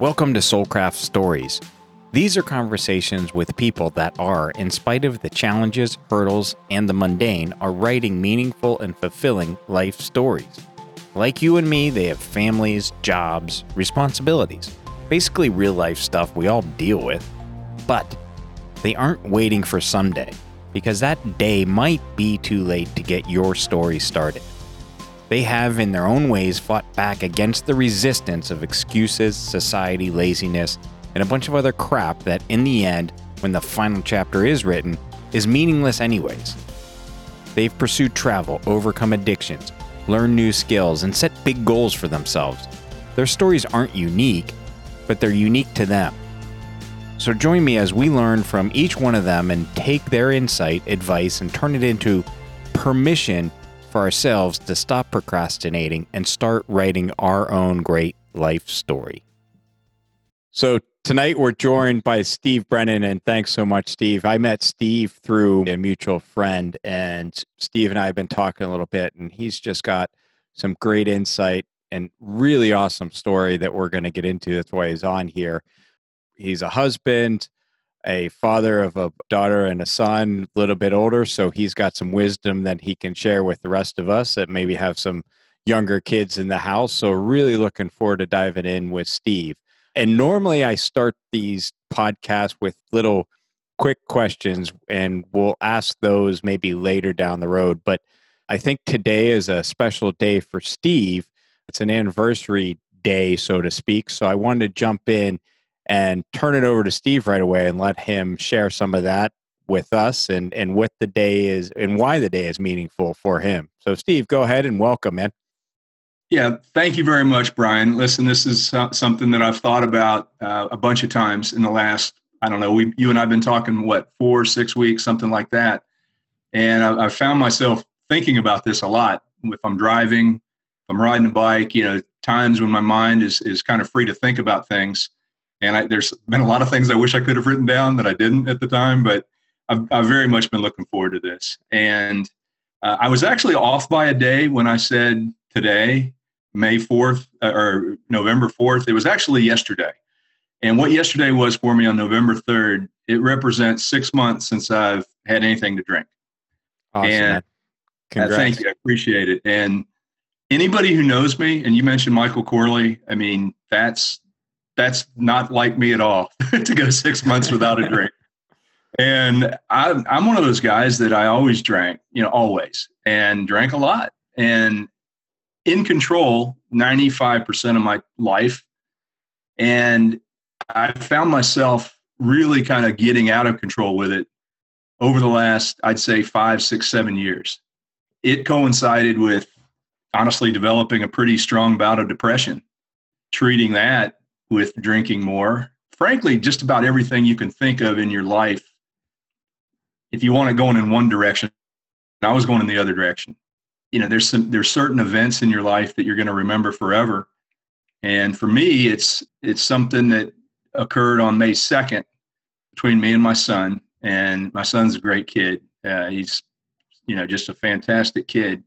Welcome to Soulcraft Stories. These are conversations with people that are, in spite of the challenges, hurdles, and the mundane, are writing meaningful and fulfilling life stories. Like you and me, they have families, jobs, responsibilities, basically real life stuff we all deal with. But they aren't waiting for someday, because that day might be too late to get your story started. They have, in their own ways, fought back against the resistance of excuses, society, laziness, and a bunch of other crap that, in the end, when the final chapter is written, is meaningless anyways. They've pursued travel, overcome addictions, learned new skills, and set big goals for themselves. Their stories aren't unique, but they're unique to them. So join me as we learn from each one of them and take their insight, advice, and turn it into permission for ourselves to stop procrastinating and start writing our own great life story. So tonight we're joined by Steve Brennan, and thanks so much, Steve. I met Steve through a mutual friend, and Steve and I have been talking a little bit, and he's just got some great insight and really awesome story that we're going to get into. That's why he's on here. He's a husband, a father of a daughter and a son, a little bit older. So he's got some wisdom that he can share with the rest of us that maybe have some younger kids in the house. So really looking forward to diving in with Steve. And normally I start these podcasts with little quick questions and we'll ask those maybe later down the road. But I think today is a special day for Steve. It's an anniversary day, so to speak. So I wanted to jump in and turn it over to Steve right away and let him share some of that with us and and what the day is and why the day is meaningful for him. So Steve, go ahead and welcome, man. Yeah, thank you very much, Brian. Listen, this is something that I've thought about uh, a bunch of times in the last, I don't know, we, you and I've been talking, what, four, six weeks, something like that. And I, I found myself thinking about this a lot. If I'm driving, if I'm riding a bike, you know, times when my mind is, is kind of free to think about things. And I, there's been a lot of things I wish I could have written down that I didn't at the time, but I've, I've very much been looking forward to this. And uh, I was actually off by a day when I said today, May 4th uh, or November 4th. It was actually yesterday. And what yesterday was for me on November 3rd, it represents six months since I've had anything to drink. Awesome. And uh, thank you. I appreciate it. And anybody who knows me, and you mentioned Michael Corley, I mean, that's that's not like me at all to go six months without a drink. And I'm, I'm one of those guys that I always drank, you know, always, and drank a lot and in control 95% of my life. And I found myself really kind of getting out of control with it over the last, I'd say, five, six, seven years. It coincided with honestly developing a pretty strong bout of depression. Treating that with drinking more. Frankly, just about everything you can think of in your life. If you want it going in one direction, I was going in the other direction. You know, there's some there's certain events in your life that you're going to remember forever. And for me, it's it's something that occurred on May 2nd between me and my son. And my son's a great kid. Uh, he's, you know, just a fantastic kid.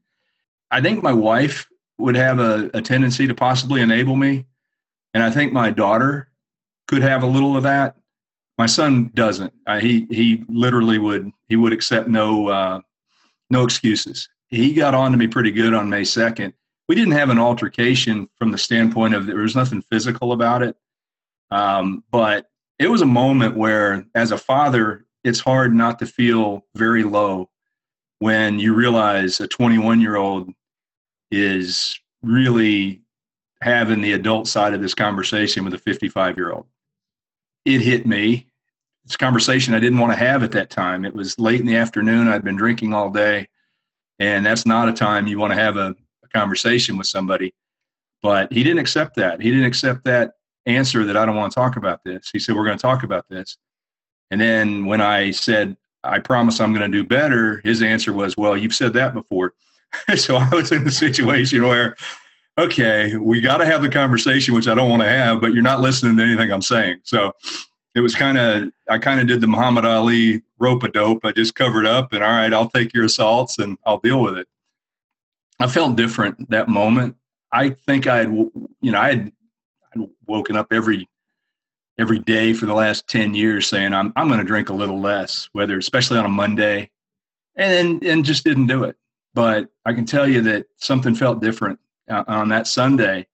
I think my wife would have a, a tendency to possibly enable me and I think my daughter could have a little of that. My son doesn't. Uh, he he literally would he would accept no uh, no excuses. He got on to me pretty good on May second. We didn't have an altercation from the standpoint of there was nothing physical about it, um, but it was a moment where, as a father, it's hard not to feel very low when you realize a 21 year old is really having the adult side of this conversation with a 55 year old. It hit me. It's a conversation I didn't want to have at that time. It was late in the afternoon. I'd been drinking all day, and that's not a time you want to have a, a conversation with somebody. But he didn't accept that. He didn't accept that answer that I don't want to talk about this. He said, We're going to talk about this. And then when I said, I promise I'm going to do better, his answer was, Well, you've said that before. so I was in the situation where okay, we got to have the conversation, which I don't want to have, but you're not listening to anything I'm saying. So it was kind of, I kind of did the Muhammad Ali rope a dope. I just covered up and all right, I'll take your assaults and I'll deal with it. I felt different that moment. I think I had, you know, I had woken up every every day for the last 10 years saying I'm, I'm going to drink a little less, whether especially on a Monday and, and just didn't do it. But I can tell you that something felt different Uh, on that Sunday.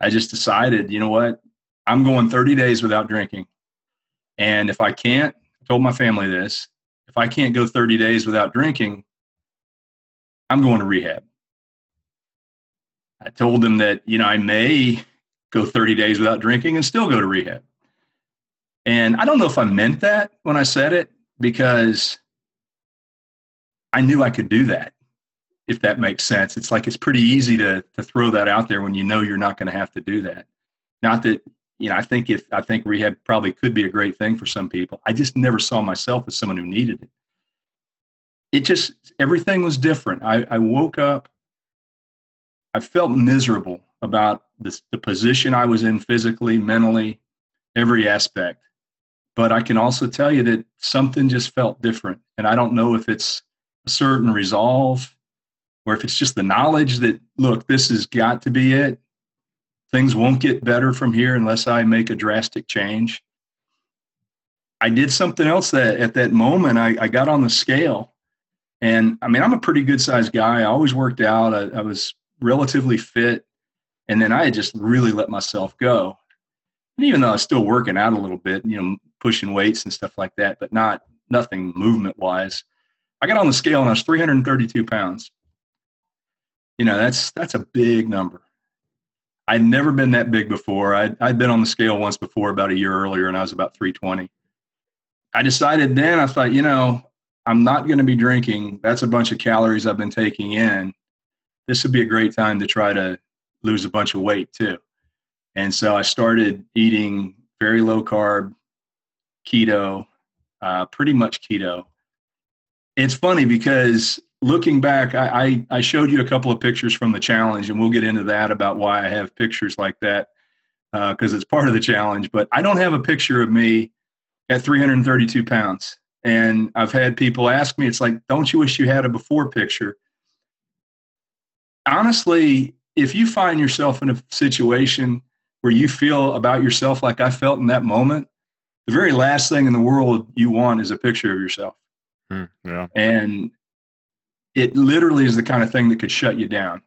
I just decided, you know what? I'm going 30 days without drinking. And if I can't, I told my family this, if I can't go 30 days without drinking, I'm going to rehab. I told them that, you know, I may go 30 days without drinking and still go to rehab. And I don't know if I meant that when I said it because I knew I could do that, if that makes sense. It's like it's pretty easy to, to throw that out there when you know you're not going to have to do that. Not that, you know, I think if I think rehab probably could be a great thing for some people. I just never saw myself as someone who needed it. It just, everything was different. I, I woke up, I felt miserable about this, the position I was in physically, mentally, every aspect. But I can also tell you that something just felt different. And I don't know if it's a certain resolve or if it's just the knowledge that, look, this has got to be it. Things won't get better from here unless I make a drastic change. I did something else that at that moment I, I got on the scale. And I mean, I'm a pretty good sized guy. I always worked out. I, I was relatively fit. And then I had just really let myself go. And even though I was still working out a little bit, you know, pushing weights and stuff like that, but not nothing movement wise. I got on the scale and I was 332 pounds. You know, that's that's a big number. I'd never been that big before. I'd, I'd been on the scale once before about a year earlier and I was about 320. I decided then, I thought, you know, I'm not going to be drinking. That's a bunch of calories I've been taking in. This would be a great time to try to lose a bunch of weight too. And so I started eating very low carb, keto, uh, pretty much keto. It's funny because looking back, I, I, I, showed you a couple of pictures from the challenge, and we'll get into that about why I have pictures like that because uh, it's part of the challenge. But I don't have a picture of me at 332 pounds. And I've had people ask me, it's like, don't you wish you had a before picture? Honestly, if you find yourself in a situation where you feel about yourself like I felt in that moment, the very last thing in the world you want is a picture of yourself. Mm, yeah. And it literally is the kind of thing that could shut you down.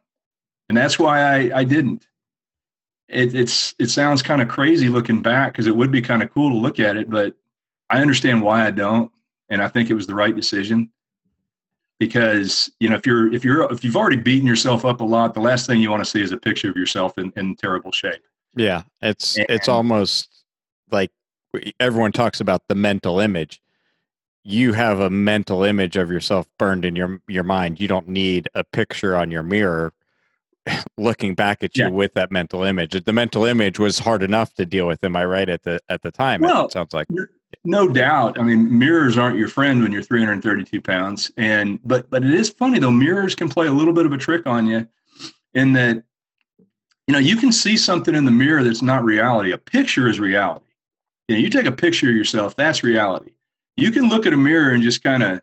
And that's why I, I didn't. It, it's it sounds kind of crazy looking back because it would be kind of cool to look at it, but I understand why I don't, and I think it was the right decision because you know if you're if you're if you've already beaten yourself up a lot, the last thing you want to see is a picture of yourself in, in terrible shape. Yeah, it's and, it's almost like everyone talks about the mental image. You have a mental image of yourself burned in your your mind. You don't need a picture on your mirror looking back at you yeah. with that mental image. The mental image was hard enough to deal with. Am I right at the at the time? Well, it sounds like no doubt. I mean, mirrors aren't your friend when you're 332 pounds, and but but it is funny though. Mirrors can play a little bit of a trick on you, in that you know you can see something in the mirror that's not reality. A picture is reality. You know, you take a picture of yourself, that's reality. You can look at a mirror and just kind of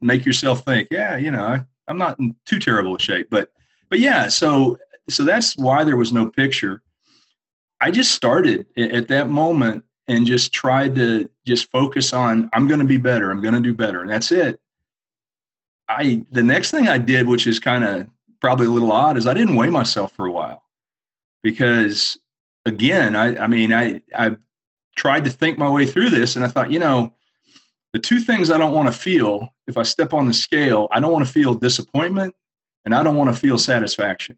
make yourself think, yeah, you know, I, I'm not in too terrible a shape, but but yeah, so so that's why there was no picture. I just started at that moment and just tried to just focus on I'm going to be better. I'm going to do better, and that's it. I the next thing I did, which is kind of probably a little odd, is I didn't weigh myself for a while because again, I I mean I I tried to think my way through this, and I thought, you know, the two things I don't want to feel if I step on the scale, I don't want to feel disappointment, and I don't want to feel satisfaction.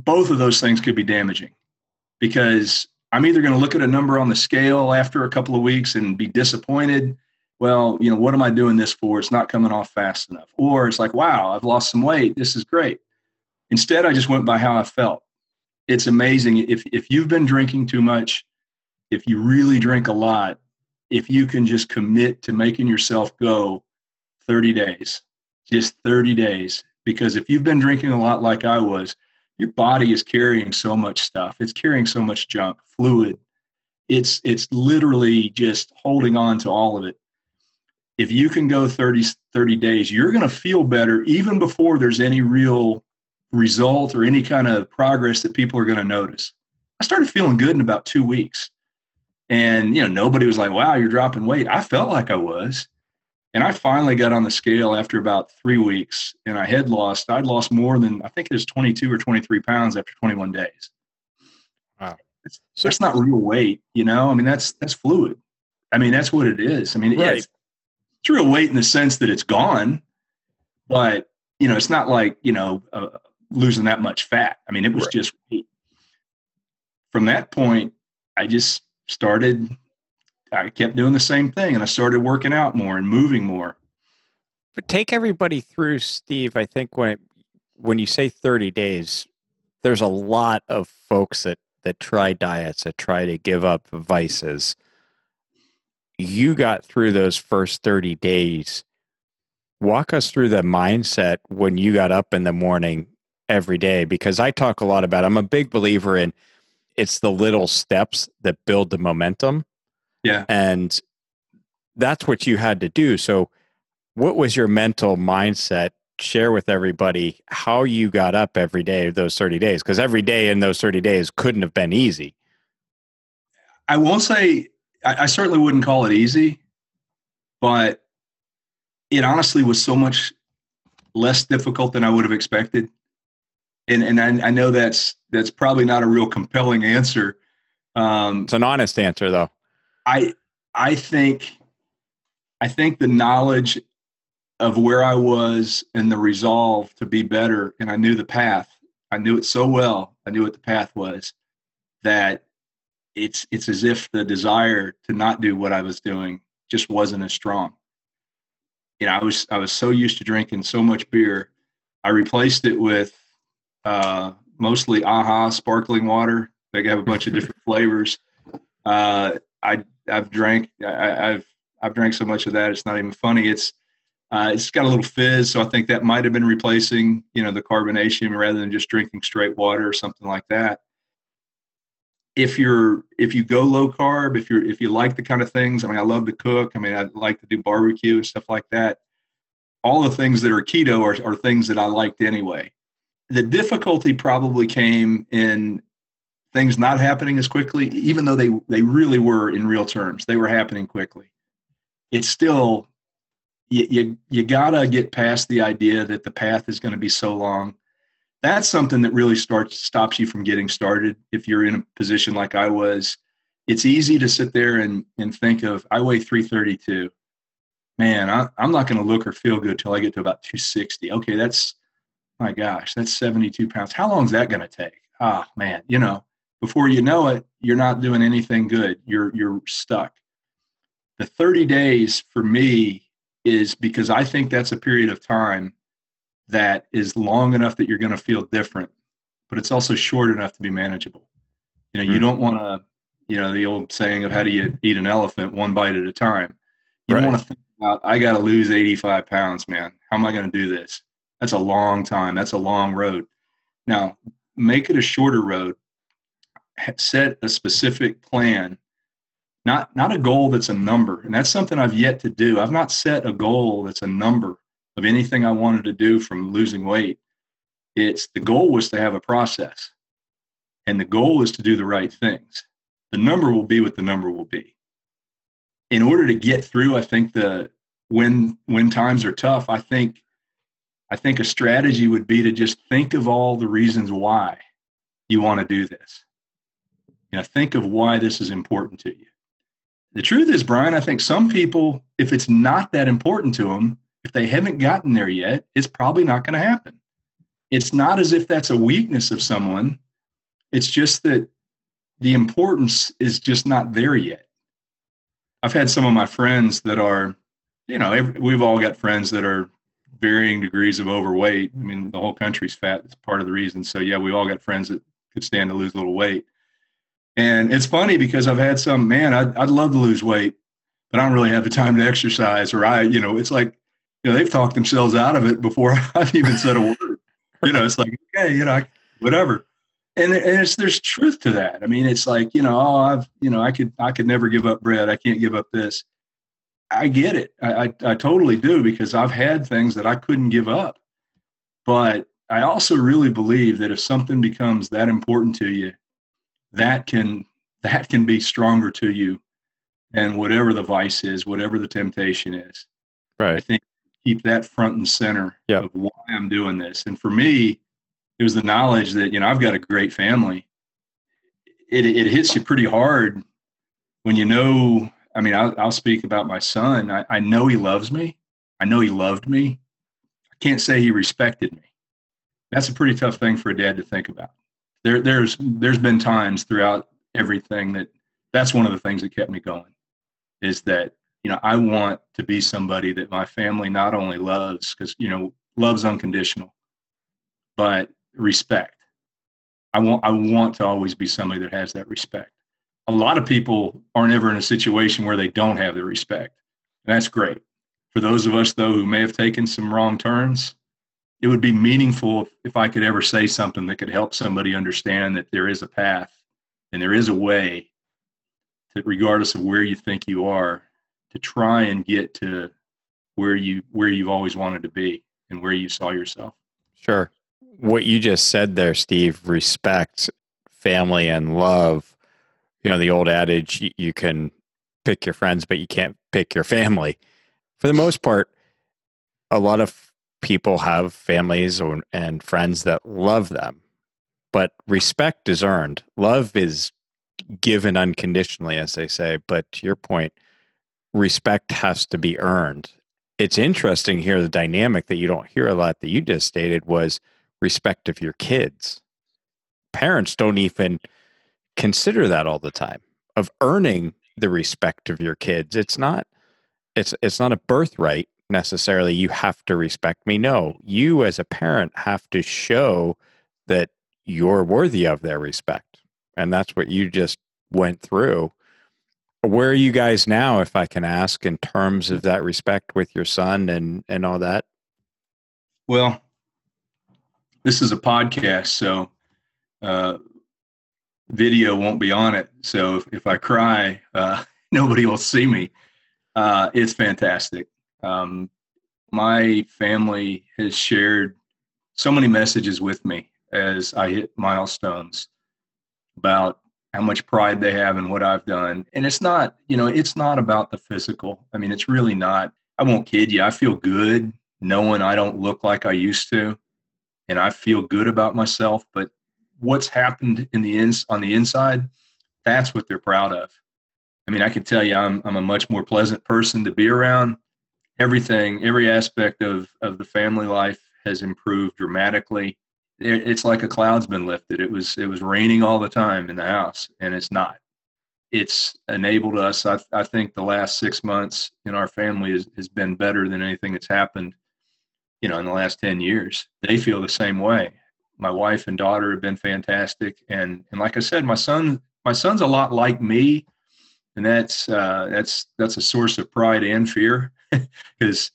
Both of those things could be damaging because I'm either going to look at a number on the scale after a couple of weeks and be disappointed. Well, you know, what am I doing this for? It's not coming off fast enough. Or it's like, wow, I've lost some weight. This is great. Instead, I just went by how I felt. It's amazing. If, if you've been drinking too much, if you really drink a lot, if you can just commit to making yourself go 30 days, just 30 days. Because if you've been drinking a lot like I was, your body is carrying so much stuff. It's carrying so much junk, fluid. It's it's literally just holding on to all of it. If you can go 30, 30 days, you're going to feel better even before there's any real result or any kind of progress that people are going to notice. I started feeling good in about two weeks. And, you know, nobody was like, wow, you're dropping weight. I felt like I was. And I finally got on the scale after about three weeks and I had lost, I'd lost more than, I think it was 22 or 23 pounds after 21 days. Wow. It's, so that's not real weight, you know? I mean, that's, that's fluid. I mean, that's what it is. I mean, right. yeah, it's, it's real weight in the sense that it's gone, but you know, it's not like, you know, uh, losing that much fat. I mean, it was right. just weight. From that point, I just started I kept doing the same thing and I started working out more and moving more. But take everybody through, Steve. I think when when you say 30 days, there's a lot of folks that that try diets, that try to give up vices. You got through those first 30 days. Walk us through the mindset when you got up in the morning every day because I talk a lot about I'm a big believer in it's the little steps that build the momentum yeah. And that's what you had to do. So, what was your mental mindset? Share with everybody how you got up every day of those 30 days, because every day in those 30 days couldn't have been easy. I won't say, I, I certainly wouldn't call it easy, but it honestly was so much less difficult than I would have expected. And and I, I know that's that's probably not a real compelling answer. Um, it's an honest answer, though. I I think I think the knowledge of where I was and the resolve to be better, and I knew the path. I knew it so well. I knew what the path was that it's it's as if the desire to not do what I was doing just wasn't as strong. You know, I was I was so used to drinking so much beer. I replaced it with uh, mostly AHA sparkling water. They have a bunch of different flavors. Uh, I I've drank I, have I've drank so much of that it's not even funny. It's uh, it's got a little fizz, so I think that might have been replacing you know the carbonation rather than just drinking straight water or something like that. If you're if you go low carb, if you're if you like the kind of things, I mean, I love to cook. I mean, I like to do barbecue and stuff like that. All the things that are keto are, are things that I liked anyway. The difficulty probably came in things not happening as quickly, even though they they really were in real terms, they were happening quickly. It's still you you, you gotta get past the idea that the path is going to be so long. That's something that really starts stops you from getting started. If you're in a position like I was, it's easy to sit there and and think of I weigh 332. Man, I, I'm not going to look or feel good till I get to about 260. Okay, that's my gosh, that's 72 pounds. How long is that going to take? Ah, man, you know, before you know it you're not doing anything good you're you're stuck the 30 days for me is because i think that's a period of time that is long enough that you're going to feel different but it's also short enough to be manageable you know mm-hmm. you hmm. don't want to you know the old saying of how do you eat an elephant one bite at a time you right. don't want to think about i got to lose 85 pounds man how am i going to do this that's a long time. That's a long road. Now make it a shorter road. Set a specific plan. Not not a goal that's a number and that's something i've yet to do. I've not set a goal that's a number of anything i wanted to do from losing weight. It's the goal was to have a process and the goal is to do the right things. The number will be what the number will be. In order to get through i think the when when times are tough i think i think a strategy would be to just think of all the reasons why you want to do this you know, think of why this is important to you. The truth is, Brian, I think some people, if it's not that important to them, if they haven't gotten there yet, it's probably not going to happen. It's not as if that's a weakness of someone. It's just that the importance is just not there yet. I've had some of my friends that are, you know, every, we've all got friends that are varying degrees of overweight. I mm-hmm. mean, the whole country's fat. It's part of the reason. So, yeah, we all got friends that could stand to lose a little weight. And it's funny because I've had some, man, I'd, I'd love to lose weight, but I don't really have the time to exercise. Or I, you know, it's like, you know, they've talked themselves out of it before I've even said a word. You know, it's like, okay, you know, whatever. And, and it's, there's truth to that. I mean, it's like, you know, oh, I've, you know, I could, I could never give up bread. I can't give up this. I get it. I, I, I totally do because I've had things that I couldn't give up. But I also really believe that if something becomes that important to you, that can that can be stronger to you than whatever the vice is, whatever the temptation is. Right. I think keep that front and center yep. of why I'm doing this. And for me, it was the knowledge that, you know, I've got a great family. It, it hits you pretty hard when you know, I mean, I'll, I'll speak about my son. I, I know he loves me. I know he loved me. I can't say he respected me. That's a pretty tough thing for a dad to think about. There, there's, there's been times throughout everything that that's one of the things that kept me going is that you know i want to be somebody that my family not only loves because you know love's unconditional but respect i want i want to always be somebody that has that respect a lot of people aren't ever in a situation where they don't have the respect. And that's great. For those of us though who may have taken some wrong turns it would be meaningful if i could ever say something that could help somebody understand that there is a path and there is a way that regardless of where you think you are to try and get to where you where you've always wanted to be and where you saw yourself. Sure. What you just said there steve respect family and love you know the old adage you, can pick your friends but you can't pick your family for the most part a lot of people have families or, and friends that love them but respect is earned. Love is given unconditionally, as they say. But to your point, respect has to be earned. It's interesting here the dynamic that you don't hear a lot that you just stated was respect of your kids. Parents don't even consider that all the time of earning the respect of your kids. It's not it's it's not a birthright necessarily you have to respect me. No, you as a parent have to show that you're worthy of their respect. And that's what you just went through. Where are you guys now, if I can ask, in terms of that respect with your son and, and all that? Well, this is a podcast, so uh, video won't be on it. So if, if I cry, uh, nobody will see me. Uh, it's fantastic. Um, my family has shared so many messages with me as I hit milestones about how much pride they have in what I've done. And it's not, you know, it's not about the physical. I mean, it's really not. I won't kid you. I feel good knowing I don't look like I used to and I feel good about myself, but what's happened in the ins on the inside, that's what they're proud of. I mean, I can tell you I'm I'm a much more pleasant person to be around. Everything, every aspect of of the family life has improved dramatically it's like a cloud's been lifted. It was it was raining all the time in the house, and it's not. It's enabled us. I, I think the last six months in our family has, has been better than anything that's happened, you know, in the last ten years. They feel the same way. My wife and daughter have been fantastic, and and like I said, my son my son's a lot like me, and that's uh, that's that's a source of pride and fear because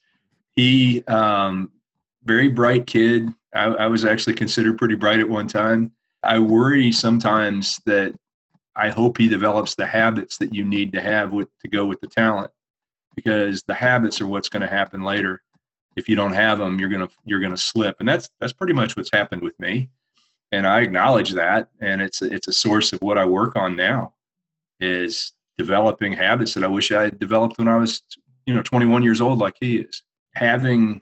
he um, very bright kid I, I was actually considered pretty bright at one time. I worry sometimes that I hope he develops the habits that you need to have with to go with the talent, because the habits are what's going to happen later. If you don't have them, you're gonna you're gonna slip, and that's that's pretty much what's happened with me, and I acknowledge that, and it's it's a source of what I work on now, is developing habits that I wish I had developed when I was you know 21 years old, like he is. Having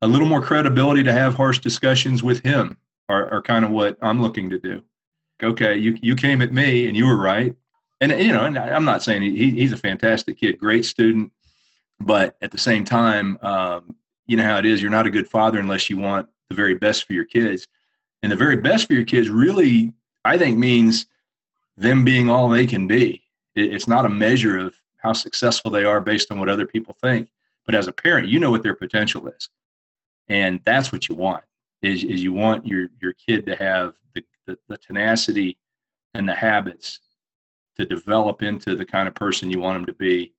a little more credibility to have harsh discussions with him are, are kind of what I'm looking to do. Okay, you you came at me and you were right, and you know, and I'm not saying he, he's a fantastic kid, great student, but at the same time, um, you know how it is. You're not a good father unless you want the very best for your kids, and the very best for your kids really, I think, means them being all they can be. It, it's not a measure of how successful they are based on what other people think, but as a parent, you know what their potential is and that's what you want is, is you want your your kid to have the, the, the tenacity and the habits to develop into the kind of person you want them to be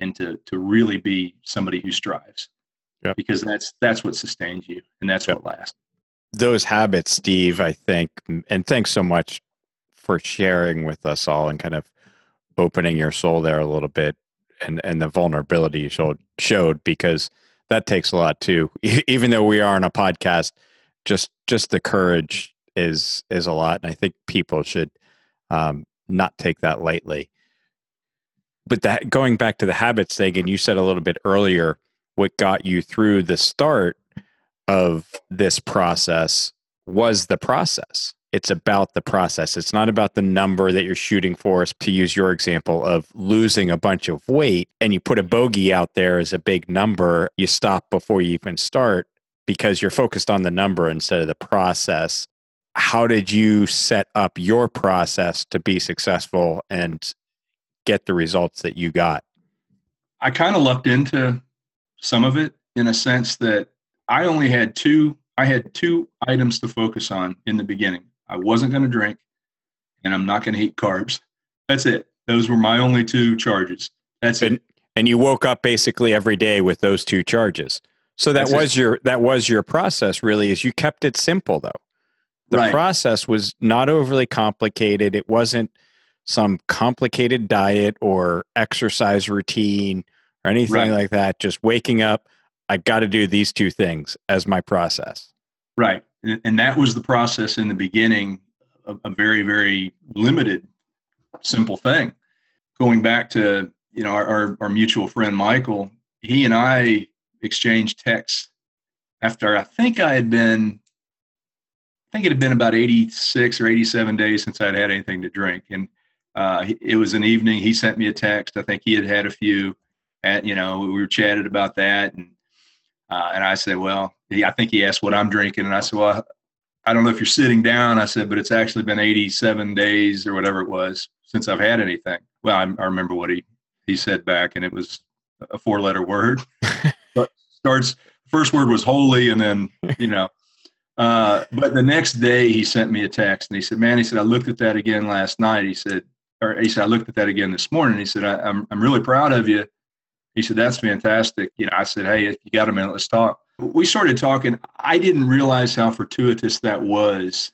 and to to really be somebody who strives yep. because that's that's what sustains you and that's yep. what lasts those habits steve i think and thanks so much for sharing with us all and kind of opening your soul there a little bit and and the vulnerability you showed showed because that takes a lot too. Even though we are on a podcast, just just the courage is is a lot, and I think people should um, not take that lightly. But that going back to the habits thing, and you said a little bit earlier, what got you through the start of this process was the process. It's about the process. It's not about the number that you're shooting for. To use your example of losing a bunch of weight and you put a bogey out there as a big number, you stop before you even start because you're focused on the number instead of the process. How did you set up your process to be successful and get the results that you got? I kind of lucked into some of it in a sense that I only had two I had two items to focus on in the beginning. I wasn't going to drink and I'm not going to eat carbs. That's it. Those were my only two charges. That's and, it. And you woke up basically every day with those two charges. So that That's was it. your that was your process really is you kept it simple though. The right. process was not overly complicated. It wasn't some complicated diet or exercise routine or anything right. like that. Just waking up, I got to do these two things as my process. Right. And that was the process in the beginning, a, a very, very limited, simple thing. Going back to, you know, our, our, our mutual friend, Michael, he and I exchanged texts after I think I had been, I think it had been about 86 or 87 days since I'd had anything to drink. And uh, it was an evening. He sent me a text. I think he had had a few. and you know, we were chatted about that, and uh, and I said, well, he, I think he asked what I'm drinking, and I said, well, I don't know if you're sitting down. I said, but it's actually been 87 days or whatever it was since I've had anything. Well, I, I remember what he he said back, and it was a four letter word. but starts first word was holy, and then you know. Uh, but the next day he sent me a text and he said, "Man, he said I looked at that again last night. He said, or he said I looked at that again this morning. He said I, I'm I'm really proud of you. He said that's fantastic. You know, I said, Hey, if you got a minute, let's talk. We started talking. I didn't realize how fortuitous that was,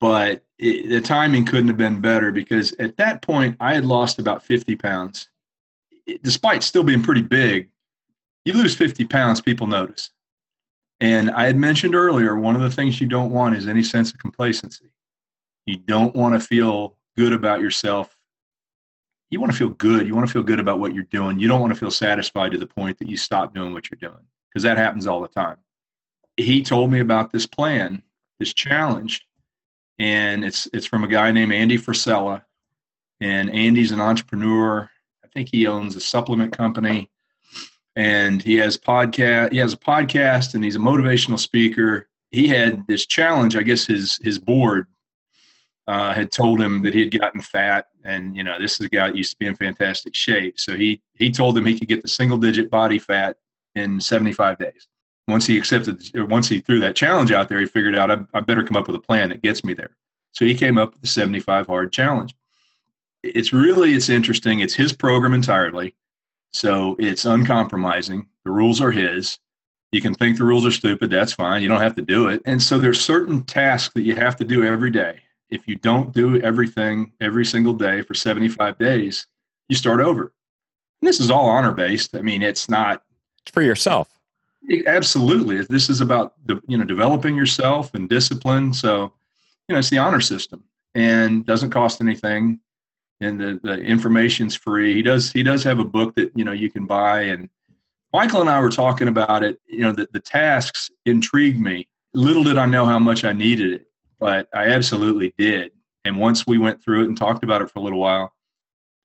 but it, the timing couldn't have been better because at that point I had lost about 50 pounds. Despite still being pretty big, you lose 50 pounds, people notice. And I had mentioned earlier, one of the things you don't want is any sense of complacency. You don't want to feel good about yourself. You want to feel good. You want to feel good about what you're doing. You don't want to feel satisfied to the point that you stop doing what you're doing because that happens all the time. He told me about this plan, this challenge, and it's it's from a guy named Andy Frisella. And Andy's an entrepreneur. I think he owns a supplement company and he has podcast he has a podcast and he's a motivational speaker he had this challenge i guess his his board uh, had told him that he had gotten fat and you know this is a guy that used to be in fantastic shape so he he told him he could get the single digit body fat in 75 days once he accepted or once he threw that challenge out there he figured out I, I better come up with a plan that gets me there so he came up with the 75 hard challenge it's really it's interesting it's his program entirely so it's uncompromising. The rules are his. You can think the rules are stupid. That's fine. You don't have to do it. And so there's certain tasks that you have to do every day. If you don't do everything every single day for 75 days, you start over. And this is all honor based. I mean, it's not it's for yourself. Absolutely. This is about the, you know developing yourself and discipline. So, you know, it's the honor system and doesn't cost anything and the, the information's free. He does he does have a book that you know you can buy. And Michael and I were talking about it. You know, the, the tasks intrigued me. Little did I know how much I needed it, but I absolutely did. And once we went through it and talked about it for a little while,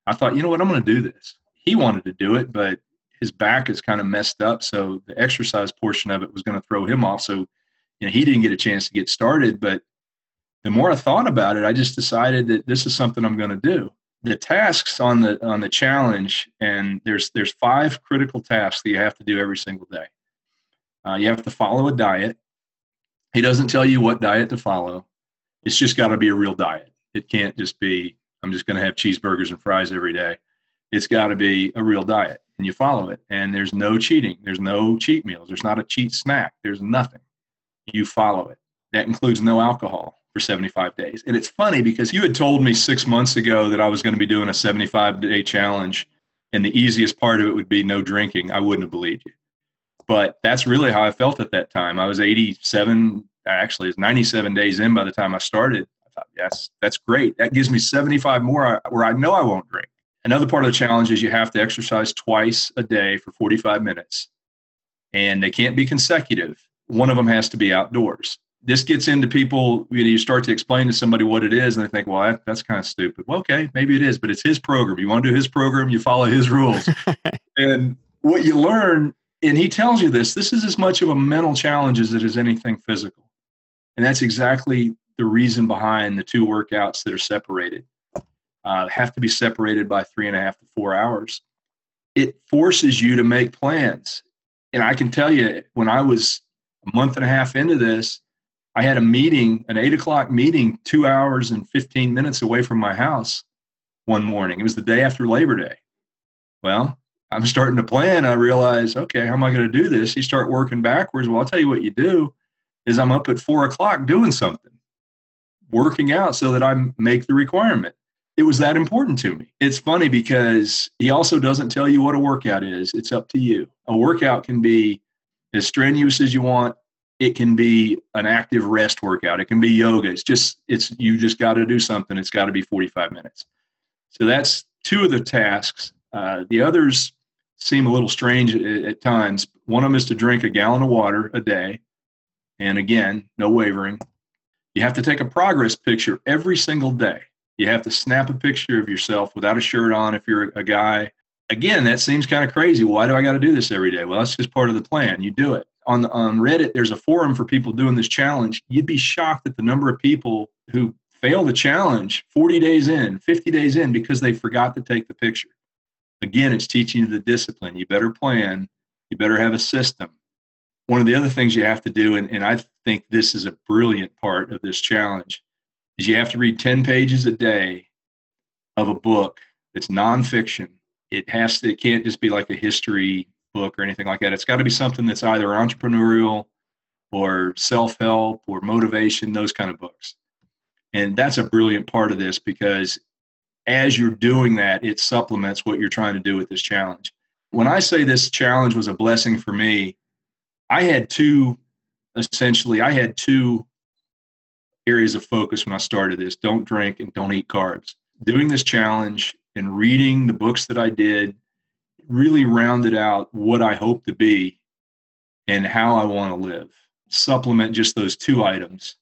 I thought, you know what, I'm going to do this. He wanted to do it, but his back is kind of messed up, so the exercise portion of it was going to throw him off. So, you know, he didn't get a chance to get started. But the more I thought about it, I just decided that this is something I'm going to do the tasks on the on the challenge and there's there's five critical tasks that you have to do every single day uh, you have to follow a diet he doesn't tell you what diet to follow. It's just got to be a real diet. It can't just be i'm just going to have cheeseburgers and fries every day. It's got to be a real diet and you follow it and there's no cheating. There's no cheat meals. There's not a cheat snack. There's nothing. You follow it. That includes no alcohol for 75 days. And it's funny because you had told me six months ago that I was going to be doing a 75 day challenge and the easiest part of it would be no drinking. I wouldn't have believed you. But that's really how I felt at that time. I was 87, actually, it's 97 days in by the time I started. I thought, Yes, that's great. That gives me 75 more where I know I won't drink. Another part of the challenge is you have to exercise twice a day for 45 minutes, and they can't be consecutive. One of them has to be outdoors. This gets into people, you, know, you start to explain to somebody what it is, and they think, well, that, that's kind of stupid. Well, okay, maybe it is, but it's his program. You want to do his program, you follow his rules. and what you learn, and he tells you this, this is as much of a mental challenge as it is anything physical. And that's exactly the reason behind the two workouts that are separated uh, have to be separated by three and a half to four hours. It forces you to make plans. And I can tell you, when I was a month and a half into this, I had a meeting, an eight o'clock meeting, two hours and 15 minutes away from my house one morning. It was the day after Labor Day. Well, I'm starting to plan. I realize, okay, how am I going to do this? You start working backwards. Well, I'll tell you what you do is I'm up at four o'clock doing something, working out so that I make the requirement it was that important to me. It's funny because he also doesn't tell you what a workout is. It's up to you. A workout can be as strenuous as you want. It can be an active rest workout. It can be yoga. It's just it's you just got to do something. It's got to be 45 minutes. So that's two of the tasks. Uh, the others seem a little strange at, at times. One of them is to drink a gallon of water a day, and again, no wavering. You have to take a progress picture every single day. You have to snap a picture of yourself without a shirt on if you're a guy. Again, that seems kind of crazy. Why do I got to do this every day? Well, that's just part of the plan. You do it. On, the, on Reddit, there's a forum for people doing this challenge. You'd be shocked at the number of people who fail the challenge 40 days in, 50 days in, because they forgot to take the picture. Again, it's teaching you the discipline. You better plan, you better have a system. One of the other things you have to do, and, and I think this is a brilliant part of this challenge, is you have to read 10 pages a day of a book that's nonfiction. It has to, it can't just be like a history book or anything like that. It's got to be something that's either entrepreneurial or self help or motivation, those kind of books. And that's a brilliant part of this because as you're doing that, it supplements what you're trying to do with this challenge. When I say this challenge was a blessing for me, I had two essentially, I had two areas of focus when I started this don't drink and don't eat carbs. Doing this challenge and reading the books that I did really rounded out what I hope to be and how I want to live. Supplement just those two items.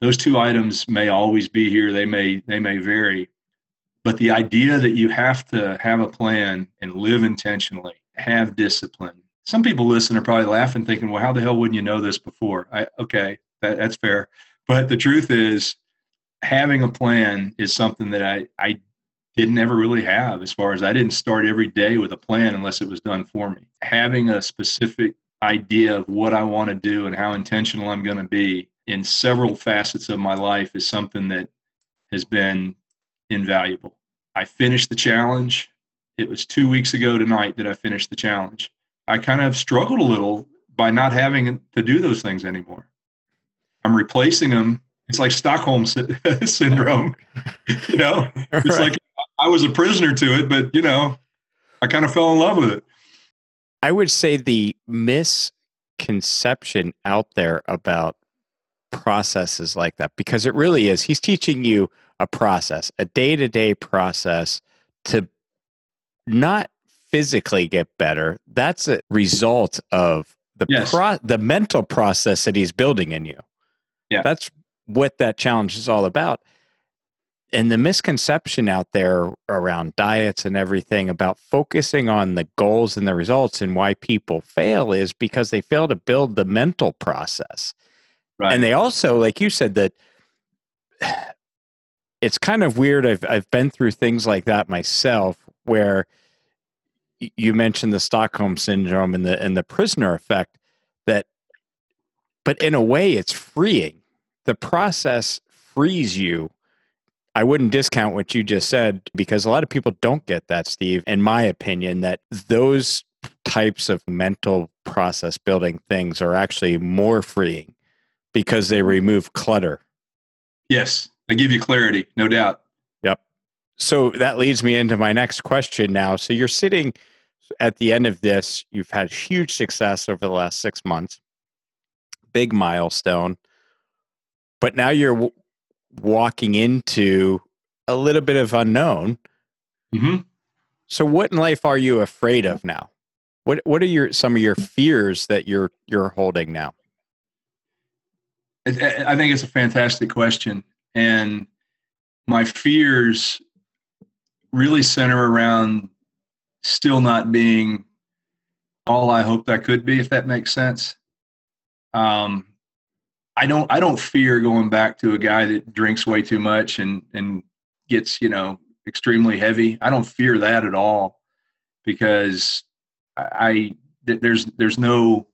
Those two items may always be here, they may they may vary. But the idea that you have to have a plan and live intentionally, have discipline. Some people listen are probably laughing, thinking, "Well, how the hell wouldn't you know this before?" I, okay, that, that's fair. But the truth is, having a plan is something that I, I didn't ever really have as far as I didn't start every day with a plan unless it was done for me. Having a specific idea of what I want to do and how intentional I'm going to be in several facets of my life is something that has been invaluable. I finished the challenge. It was two weeks ago tonight that I finished the challenge. I kind of struggled a little by not having to do those things anymore. I'm replacing them. It's like Stockholm syndrome. you know, it's right. like I was a prisoner to it, but you know, I kind of fell in love with it. I would say the misconception out there about processes like that, because it really is, he's teaching you a process, a day to day process to not physically get better. That's a result of the yes. pro- the mental process that he's building in you. Yeah. That's what that challenge is all about. And the misconception out there around diets and everything about focusing on the goals and the results and why people fail is because they fail to build the mental process. Right. And they also, like you said, that it's kind of weird. I've I've been through things like that myself where you mentioned the Stockholm syndrome and the and the prisoner effect that but in a way it's freeing the process frees you. I wouldn't discount what you just said because a lot of people don't get that, Steve, in my opinion, that those types of mental process building things are actually more freeing because they remove clutter. Yes, they give you clarity, no doubt. Yep. So that leads me into my next question now. So you're sitting at the end of this, you've had huge success over the last six months, big milestone but now you're walking into a little bit of unknown. hmm So what in life are you afraid of now? What what are your some of your fears that you're you're holding now? I think it's a fantastic question, and my fears really center around still not being all I hoped I could be, if that makes sense. Um, I don't I don't fear going back to a guy that drinks way too much and and gets you know extremely heavy. I don't fear that at all because I, I there's there's no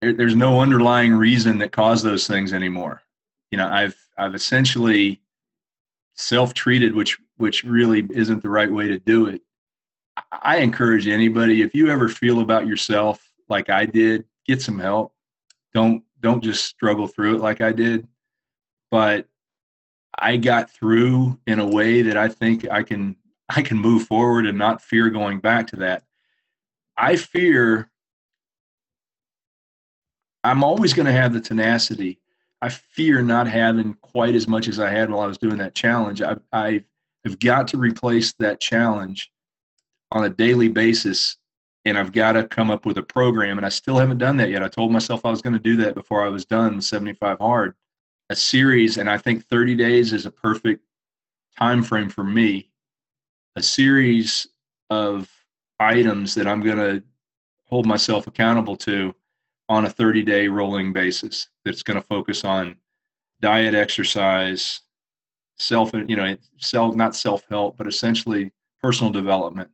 there's no underlying reason that caused those things anymore. You know, I've I've essentially self-treated, which which really isn't the right way to do it. I encourage anybody if you ever feel about yourself like I did, get some help. Don't don't just struggle through it like I did. But I got through in a way that I think I can I can move forward and not fear going back to that. I fear I'm always going to have the tenacity. I fear not having quite as much as I had while I was doing that challenge. I, I have got to replace that challenge on a daily basis, and I've got to come up with a program. And I still haven't done that yet. I told myself I was going to do that before I was done with 75 Hard, a series, and I think 30 days is a perfect time frame for me. A series of items that I'm going to hold myself accountable to on a 30 day rolling basis that's going to focus on diet exercise self you know self not self help but essentially personal development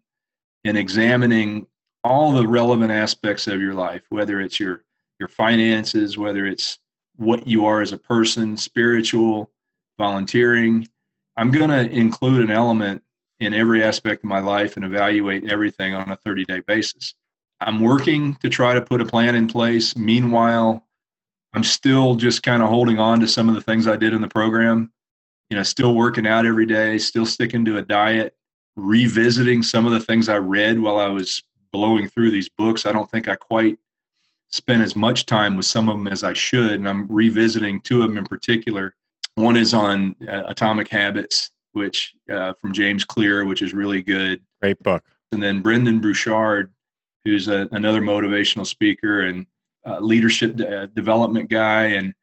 and examining all the relevant aspects of your life whether it's your your finances whether it's what you are as a person spiritual volunteering. I'm going to include an element in every aspect of my life and evaluate everything on a 30 day basis I'm working to try to put a plan in place. Meanwhile, I'm still just kind of holding on to some of the things I did in the program. You know, still working out every day, still sticking to a diet, revisiting some of the things I read while I was blowing through these books. I don't think I quite spent as much time with some of them as I should. And I'm revisiting two of them in particular. One is on uh, Atomic Habits, which uh, from James Clear, which is really good. Great book. And then Brendon Burchard, who's a, another motivational speaker and uh, leadership de- uh, development guy, and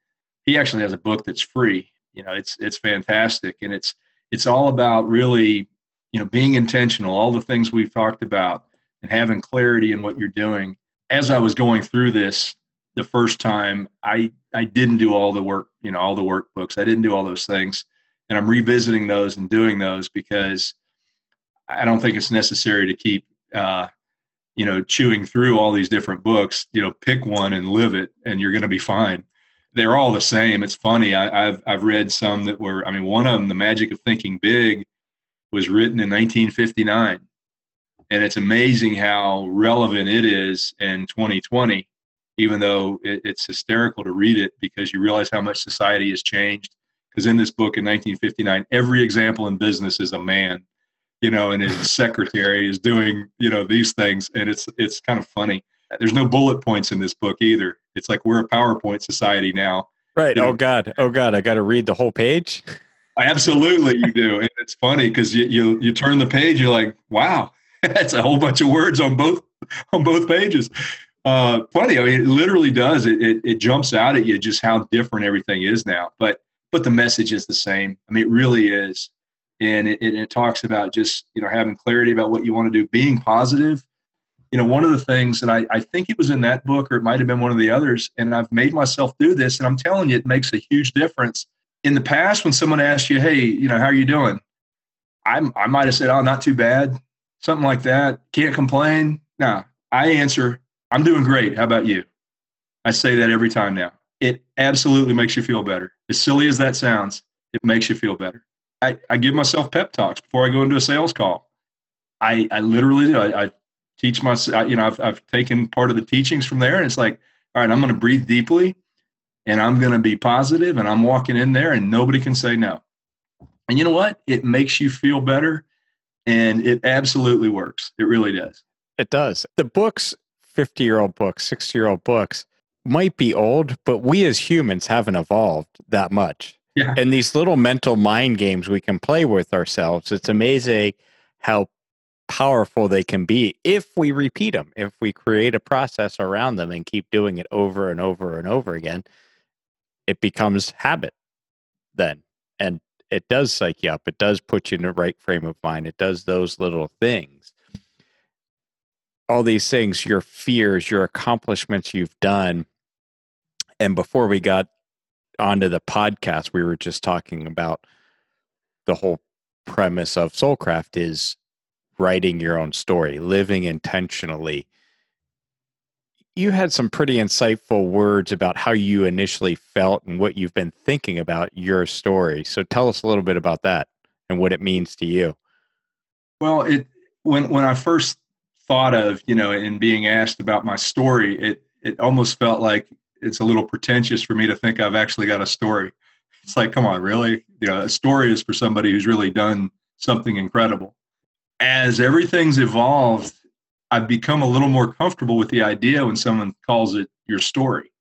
he actually has a book that's free. You know, it's it's fantastic, and it's it's all about really, you know, being intentional. All the things we've talked about, and having clarity in what you're doing. As I was going through this the first time, I I didn't do all the work, you know, all the workbooks. I didn't do all those things, and I'm revisiting those and doing those because I don't think it's necessary to keep uh, you know, chewing through all these different books, you know, pick one and live it, and you're going to be fine. They're all the same. It's funny. I, have I've read some that were. I mean, one of them, "The Magic of Thinking Big," was written in 1959, and it's amazing how relevant it is in 2020. Even though it, it's hysterical to read it because you realize how much society has changed. Because in this book in 1959, every example in business is a man you know, and his secretary is doing, you know, these things. And it's it's kind of funny. There's no bullet points in this book either. It's like we're a PowerPoint society now. Right. You know? Oh God. Oh God. I got to read the whole page. Absolutely, you do. And it's funny because you, you you turn the page, you're like, wow, that's a whole bunch of words on both on both pages. Uh, funny. I mean, it literally does. It, it it jumps out at you just how different everything is now. But but the message is the same. I mean, it really is and it, it, talks about just you know having clarity about what you want to do being positive. You know one of the things and I, I think it was in that book or it might have been one of the others and i've made myself do this and i'm telling you it makes a huge difference. In the past when someone asked you hey you know how are you doing? I'm, i might have said oh not too bad something like that. Can't complain. No i answer i'm doing great. How about you? I say that every time now. It absolutely makes you feel better. As silly as that sounds it makes you feel better I, I give myself pep talks before I go into a sales call. I, I literally. I, I teach myself, you know, I've, I've taken part of the teachings from there and it's like, all right, I'm going to breathe deeply and I'm going to be positive and I'm walking in there and nobody can say no. And you know what? It makes you feel better and it absolutely works. It really does. It does. The books, 50 year old books, 60 year old books might be old, but we as humans haven't evolved that much Yeah. And these little mental mind games we can play with ourselves, it's amazing how powerful they can be if we repeat them, if we create a process around them and keep doing it over and over and over again, it becomes habit then. And it does psych you up. It does put you in the right frame of mind. It does those little things. All these things, your fears, your accomplishments you've done. And before we got onto the podcast, we were just talking about the whole premise of Soulcraft is writing your own story, living intentionally. You had some pretty insightful words about how you initially felt and what you've been thinking about your story. So tell us a little bit about that and what it means to you. Well, it when when I first thought of, you know, in being asked about my story, it it almost felt like it's a little pretentious for me to think I've actually got a story. It's like, come on, really? You know, a story is for somebody who's really done something incredible. As everything's evolved, I've become a little more comfortable with the idea when someone calls it your story.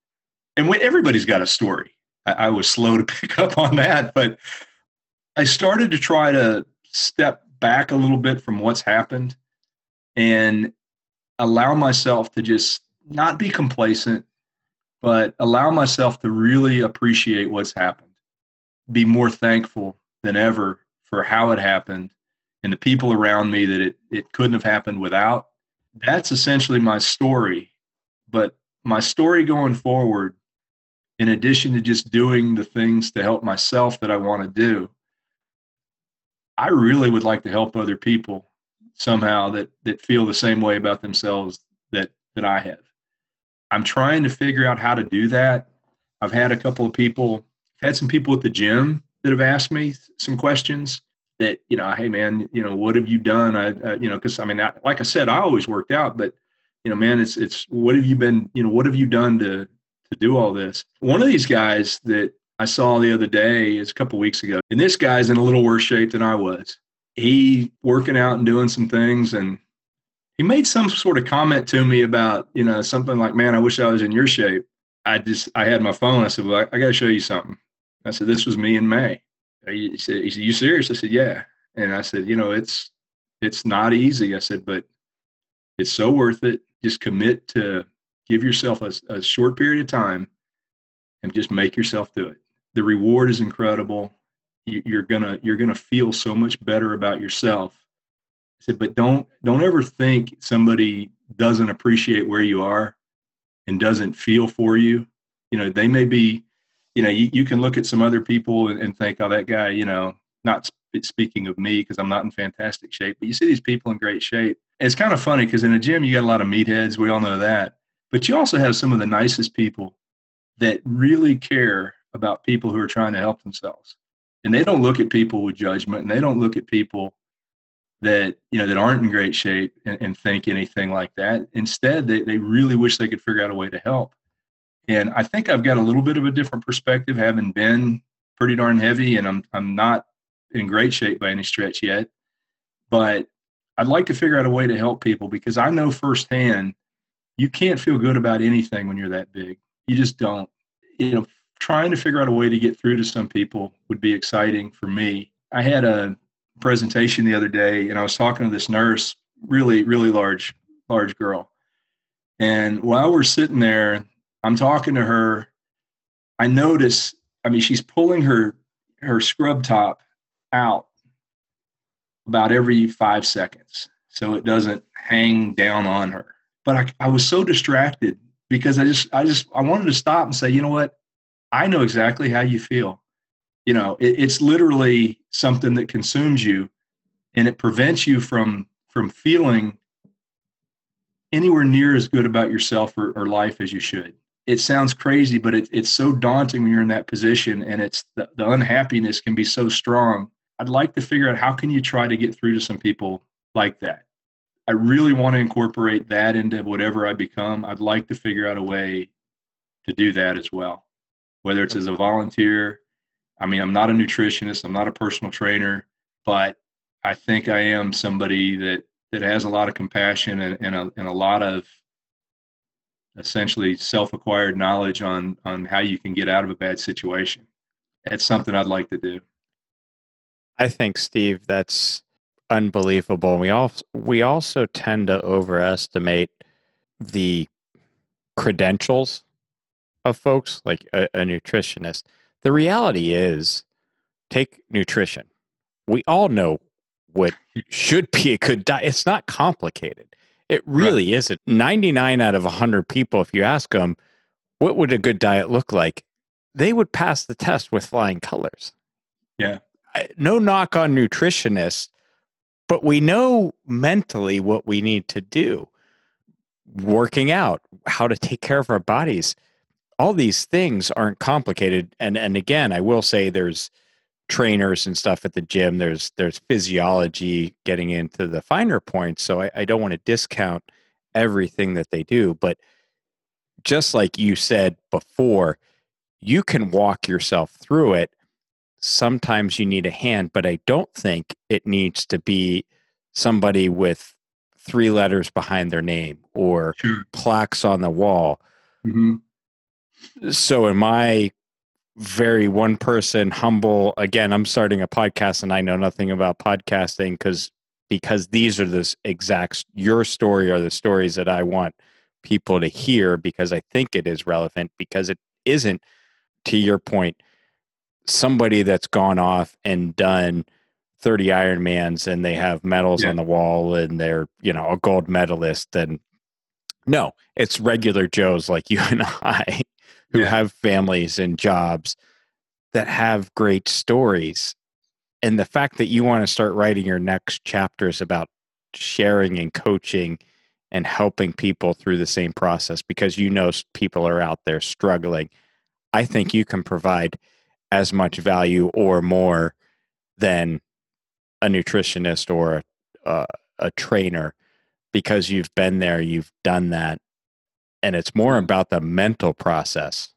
And when everybody's got a story. I, I was slow to pick up on that, but I started to try to step back a little bit from what's happened and allow myself to just not be complacent, but allow myself to really appreciate what's happened, be more thankful than ever for how it happened and the people around me that it, it couldn't have happened without. That's essentially my story. But my story going forward, in addition to just doing the things to help myself that I want to do, I really would like to help other people somehow that that feel the same way about themselves that that I have. I'm trying to figure out how to do that. I've had a couple of people, had some people at the gym that have asked me some questions that, you know, hey man, you know, what have you done? I, uh, you know, cause I mean, I, like I said, I always worked out, but you know, man, it's, it's, what have you been, you know, what have you done to, to do all this? One of these guys that I saw the other day is a couple weeks ago, and this guy's in a little worse shape than I was. He working out and doing some things and he made some sort of comment to me about you know something like man i wish i was in your shape. I just i had my phone. I said well i, I got to show you something. I said this was me in may. He said, he said you serious? I said yeah. And i said you know it's it's not easy. I said but it's so worth it. Just commit to give yourself a, a short period of time and just make yourself do it. The reward is incredible. You, you're gonna you're gonna feel so much better about yourself I said, but don't don't ever think somebody doesn't appreciate where you are and doesn't feel for you. You know, they may be, you know, you, you can look at some other people and, and think, oh, that guy, you know, not sp- speaking of me because I'm not in fantastic shape, but you see these people in great shape. It's kind of funny because in a gym you got a lot of meatheads. We all know that, but you also have some of the nicest people that really care about people who are trying to help themselves, and they don't look at people with judgment, and they don't look at people that you know that aren't in great shape and, and, think anything like that. Instead they, they really wish they could figure out a way to help. And i think i've got a little bit of a different perspective having been pretty darn heavy and i'm i'm not in great shape by any stretch yet. But i'd like to figure out a way to help people because i know firsthand you can't feel good about anything when you're that big. You just don't. You know trying to figure out a way to get through to some people would be exciting for me. I had a presentation the other day, and I was talking to this nurse, really, really large, large girl. And while we're sitting there, I'm talking to her. I notice, I mean, she's pulling her her scrub top out about every five seconds so it doesn't hang down on her. But I, I was so distracted because I just I just I wanted to stop and say, you know what? I know exactly how you feel you know it, it's literally something that consumes you and it prevents you from from feeling anywhere near as good about yourself or, or life as you should. It sounds crazy but it, it's so daunting when you're in that position and it's the, the unhappiness can be so strong. I'd like to figure out how can you try to get through to some people like that. I really want to incorporate that into whatever i become. I'd like to figure out a way to do that as well whether it's as a volunteer I mean, I'm not a nutritionist, I'm not a personal trainer, but I think I am somebody that that has a lot of compassion and, and, a, and a lot of essentially self-acquired knowledge on on how you can get out of a bad situation. That's something I'd like to do. I think Steve, that's unbelievable. We all we also tend to overestimate the credentials of folks like a, a nutritionist. The reality is, take nutrition. We all know what should be a good diet. It's not complicated. It really right. isn't. 99 out of 100 people, if you ask them, what would a good diet look like? They would pass the test with flying colors. Yeah. No knock on nutritionists, but we know mentally what we need to do working out, how to take care of our bodies. All these things aren't complicated. And and again, I will say there's trainers and stuff at the gym. There's there's physiology getting into the finer points. So I, I don't want to discount everything that they do. But just like you said before, you can walk yourself through it. Sometimes you need a hand, but I don't think it needs to be somebody with three letters behind their name or sure. plaques on the wall. Mm-hmm. So, in my very one person, humble, again, I'm starting a podcast and I know nothing about podcasting because because these are the exact your story are the stories that I want people to hear because I think it is relevant because it isn't to your point somebody that's gone off and done 30 Ironmans and they have medals yeah. on the wall and they're, you know, a gold medalist. And no, it's regular Joes like you and I who yeah. have families and jobs that have great stories. And the fact that you want to start writing your next chapters about sharing and coaching and helping people through the same process because you know people are out there struggling. I think you can provide as much value or more than a nutritionist or a, a trainer because you've been there, you've done that, and it's more about the mental process.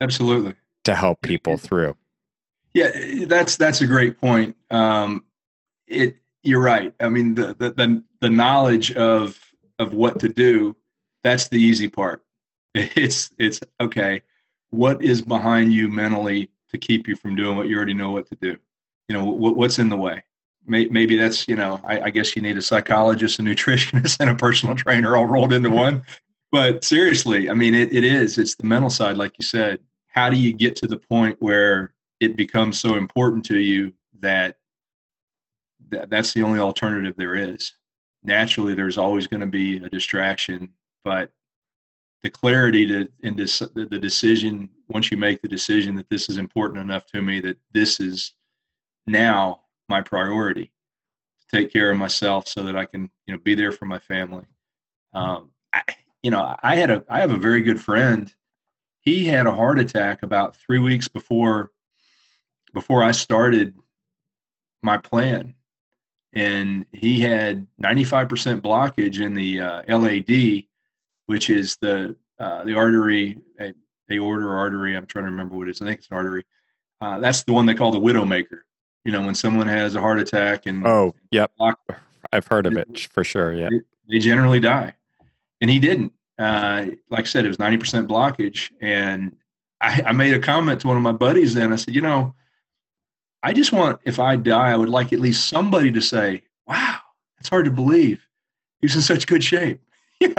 Absolutely. To help people through. Yeah, that's that's a great point. Um, it you're right. I mean, the, the the the knowledge of of what to do, that's the easy part. It's it's okay. What is behind you mentally to keep you from doing what you already know what to do? You know, what, what's in the way? maybe that's you know I, I, guess you need a psychologist a nutritionist and a personal trainer all rolled into one but seriously i mean it, it is it's the mental side like you said. How do you get to the point where it becomes so important to you that, that that's the only alternative there is? Naturally there's always going to be a distraction but the clarity to in this the, decision once you make the decision that this is important enough to me that this is now my priority. To take care of myself so that I can, you know, be there for my family. Um, I, you know, I had a, I have a very good friend. He had a heart attack about three weeks before, before I started my plan, and he had 95% blockage in the uh, LAD, which is the uh, the artery, aorta artery. I'm trying to remember what it is. I think it's an artery. Uh, that's the one they call the widowmaker you know, when someone has a heart attack and oh, yep, I've heard of it for sure. Yeah, they generally die, and he didn't. Uh, like I said, it was ninety percent blockage, and I, I made a comment to one of my buddies. Then I said, you know, I just want if I die, I would like at least somebody to say, "Wow, it's hard to believe he's in such good shape." You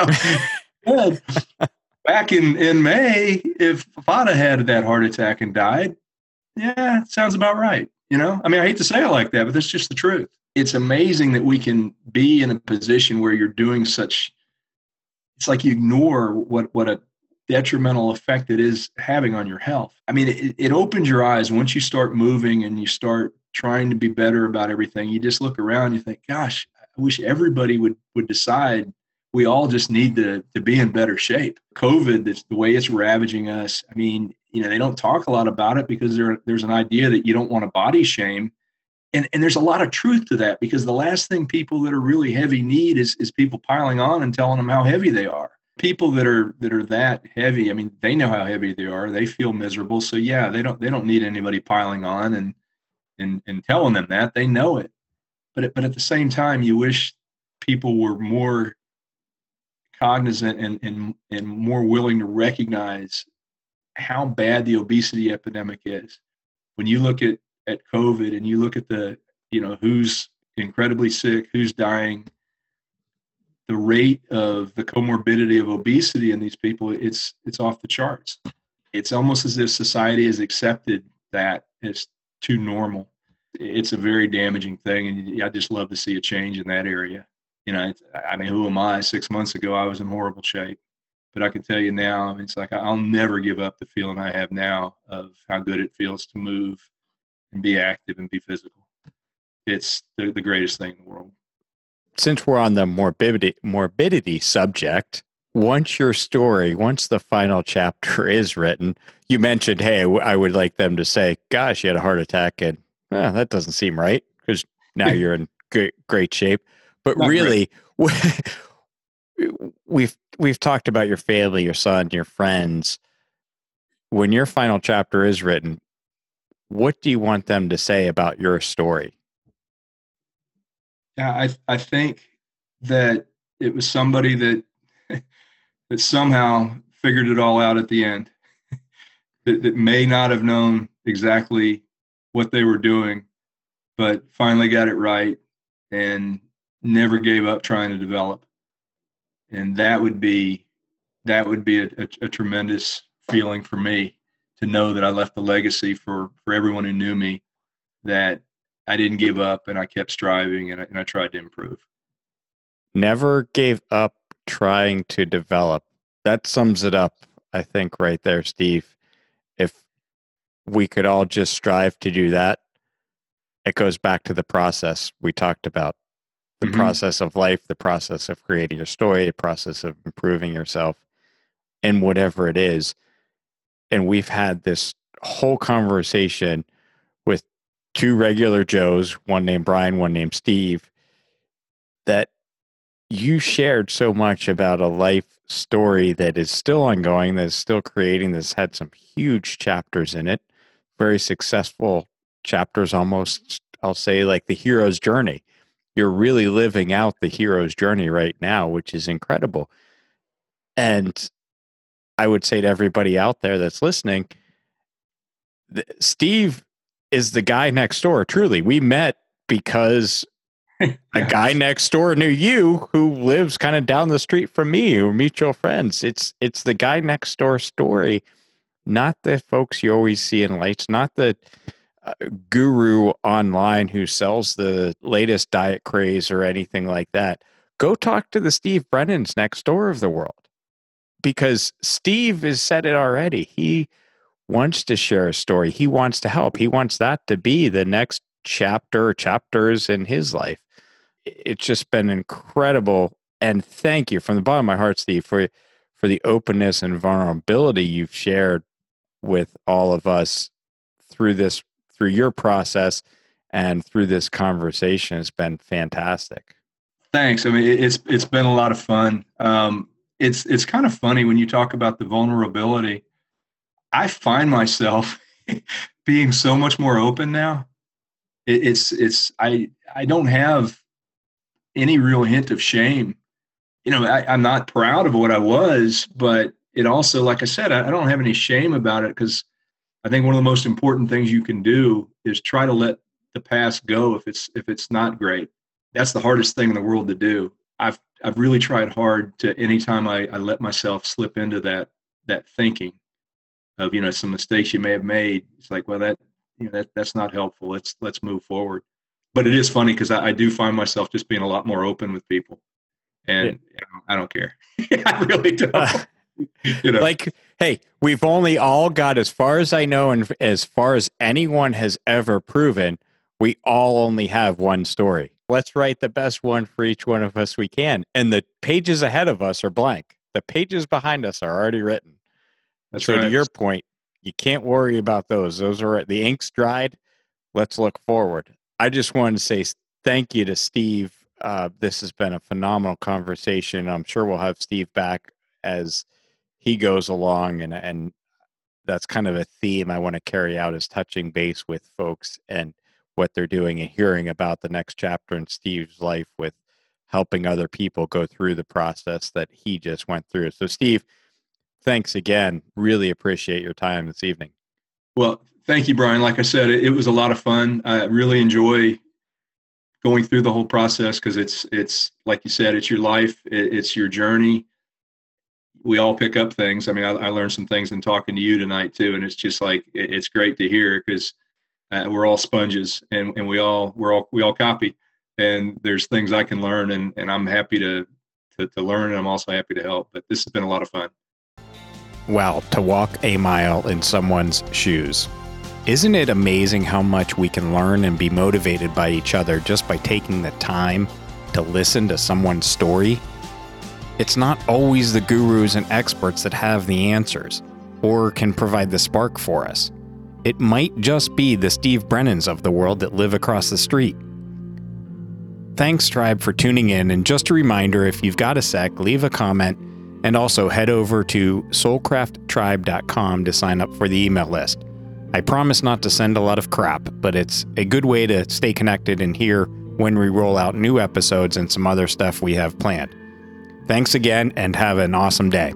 know, back in in May, if Fada had that heart attack and died, yeah, sounds about right. You know, I mean, I hate to say it like that, but that's just the truth. It's amazing that we can be in a position where you're doing such. It's like you ignore what what a detrimental effect it is having on your health. I mean, it, it opens your eyes once you start moving and you start trying to be better about everything. You just look around, you think, "Gosh, I wish everybody would would decide we all just need to to be in better shape." COVID, the way it's ravaging us. I mean, you know they don't talk a lot about it because there, there's an idea that you don't want to body shame and, and there's a lot of truth to that because the last thing people that are really heavy need is, is people piling on and telling them how heavy they are. People that are that are that heavy i mean they know how heavy they are. They feel miserable. So yeah they don't they don't need anybody piling on and and and telling them that. They know it. But but at the same time you wish people were more cognizant and and, and more willing to recognize how bad the obesity epidemic is. when you look at at COVID and you look at the you know who's incredibly sick, who's dying, the rate of the comorbidity of obesity in these people, it's it's off the charts. It's almost as if society has accepted that as too normal. It's a very damaging thing, and I just love to see a change in that area. You know, I mean, who am I? Six months ago, I was in horrible shape, but I can tell you now, it's like I'll never give up the feeling I have now of how good it feels to move and be active and be physical. It's the, the greatest thing in the world since we're on the morbidity morbidity subject, once your story, once the final chapter is written, you mentioned, hey, I would like them to say, "Gosh, you had a heart attack," and oh, that doesn't seem right because now you're in great, great shape. But Not really, we've we've talked about your family, your son, your friends. When your final chapter is written, what do you want them to say about your story? Yeah, I I think that it was somebody that that somehow figured it all out at the end. that, that may not have known exactly what they were doing, but finally got it right and never gave up trying to develop. And that would be that would be a, a, a tremendous feeling for me to know that I left a legacy for for everyone who knew me that I didn't give up and I kept striving and I, and I tried to improve. Never gave up trying to develop. That sums it up, I think, right there, Steve. If we could all just strive to do that, it goes back to the process we talked about the mm-hmm. process of life, the process of creating your story, the process of improving yourself, and whatever it is. And we've had this whole conversation with two regular Joes, one named Brian, one named Steve, that you shared so much about a life story that is still ongoing, that is still creating, that's had some huge chapters in it, very successful chapters, almost, I'll say, like the hero's journey. You're really living out the hero's journey right now, which is incredible. And I would say to everybody out there that's listening, Steve is the guy next door. Truly, we met because a guy next door knew you who lives kind of down the street from me or mutual friends. It's it's the guy next door story, not the folks you always see in lights, not the uh, guru online who sells the latest diet craze or anything like that. Go talk to the Steve Brennans next door of the world because Steve has said it already. He wants to share a story. He wants to help. He wants that to be the next chapter chapters in his life. It's just been incredible. And thank you from the bottom of my heart, Steve, for for the openness and vulnerability you've shared with all of us through this through your process and through this conversation It's been fantastic. Thanks. I mean, it's it's been a lot of fun. Um, it's it's kind of funny when you talk about the vulnerability I find myself being so much more open now. It, it's it's I I don't have any real hint of shame. You know, I, am not proud of what I was, but it also, like I said, I, I don't have any shame about it because I think one of the most important things you can do is try to let the past go if it's if it's not great. That's the hardest thing in the world to do. I've I've really tried hard to anytime I, I let myself slip into that that thinking of you know some mistakes you may have made. It's like, well, that you know that that's not helpful. Let's let's move forward. But it is funny because I, I, do find myself just being a lot more open with people, and yeah. I don't care. I really don't. Uh, you know, like, hey, we've only all got as far as I know, and as far as anyone has ever proven, we all only have one story. Let's write the best one for each one of us we can, and the pages ahead of us are blank. The pages behind us are already written. That's so right. to your point, you can't worry about those. Those are the ink's dried. Let's look forward. I just wanted to say thank you to Steve. Uh, this has been a phenomenal conversation. I'm sure we'll have Steve back as he goes along, and and that's kind of a theme I want to carry out is touching base with folks and what they're doing and hearing about the next chapter in Steve's life with helping other people go through the process that he just went through. So, Steve, thanks again. Really appreciate your time this evening. Well, thank you, Brian. Like I said, it, it was a lot of fun. I really enjoy going through the whole process because it's it's like you said, it's your life, it, it's your journey. We all pick up things. I mean, I, I, learned some things in talking to you tonight too, and it's just like it, it's great to hear because uh, we're all sponges and, and we all we're all we all copy. And there's things I can learn, and, and I'm happy to, to to learn, and I'm also happy to help. But this has been a lot of fun. Well, to walk a mile in someone's shoes. Isn't it amazing how much we can learn and be motivated by each other just by taking the time to listen to someone's story? It's not always the gurus and experts that have the answers or can provide the spark for us. It might just be the Steve Brennans of the world that live across the street. Thanks, Tribe, for tuning in. And just a reminder if you've got a sec, leave a comment and also head over to soulcrafttribe.com to sign up for the email list. I promise not to send a lot of crap, but it's a good way to stay connected and hear when we roll out new episodes and some other stuff we have planned. Thanks again and have an awesome day.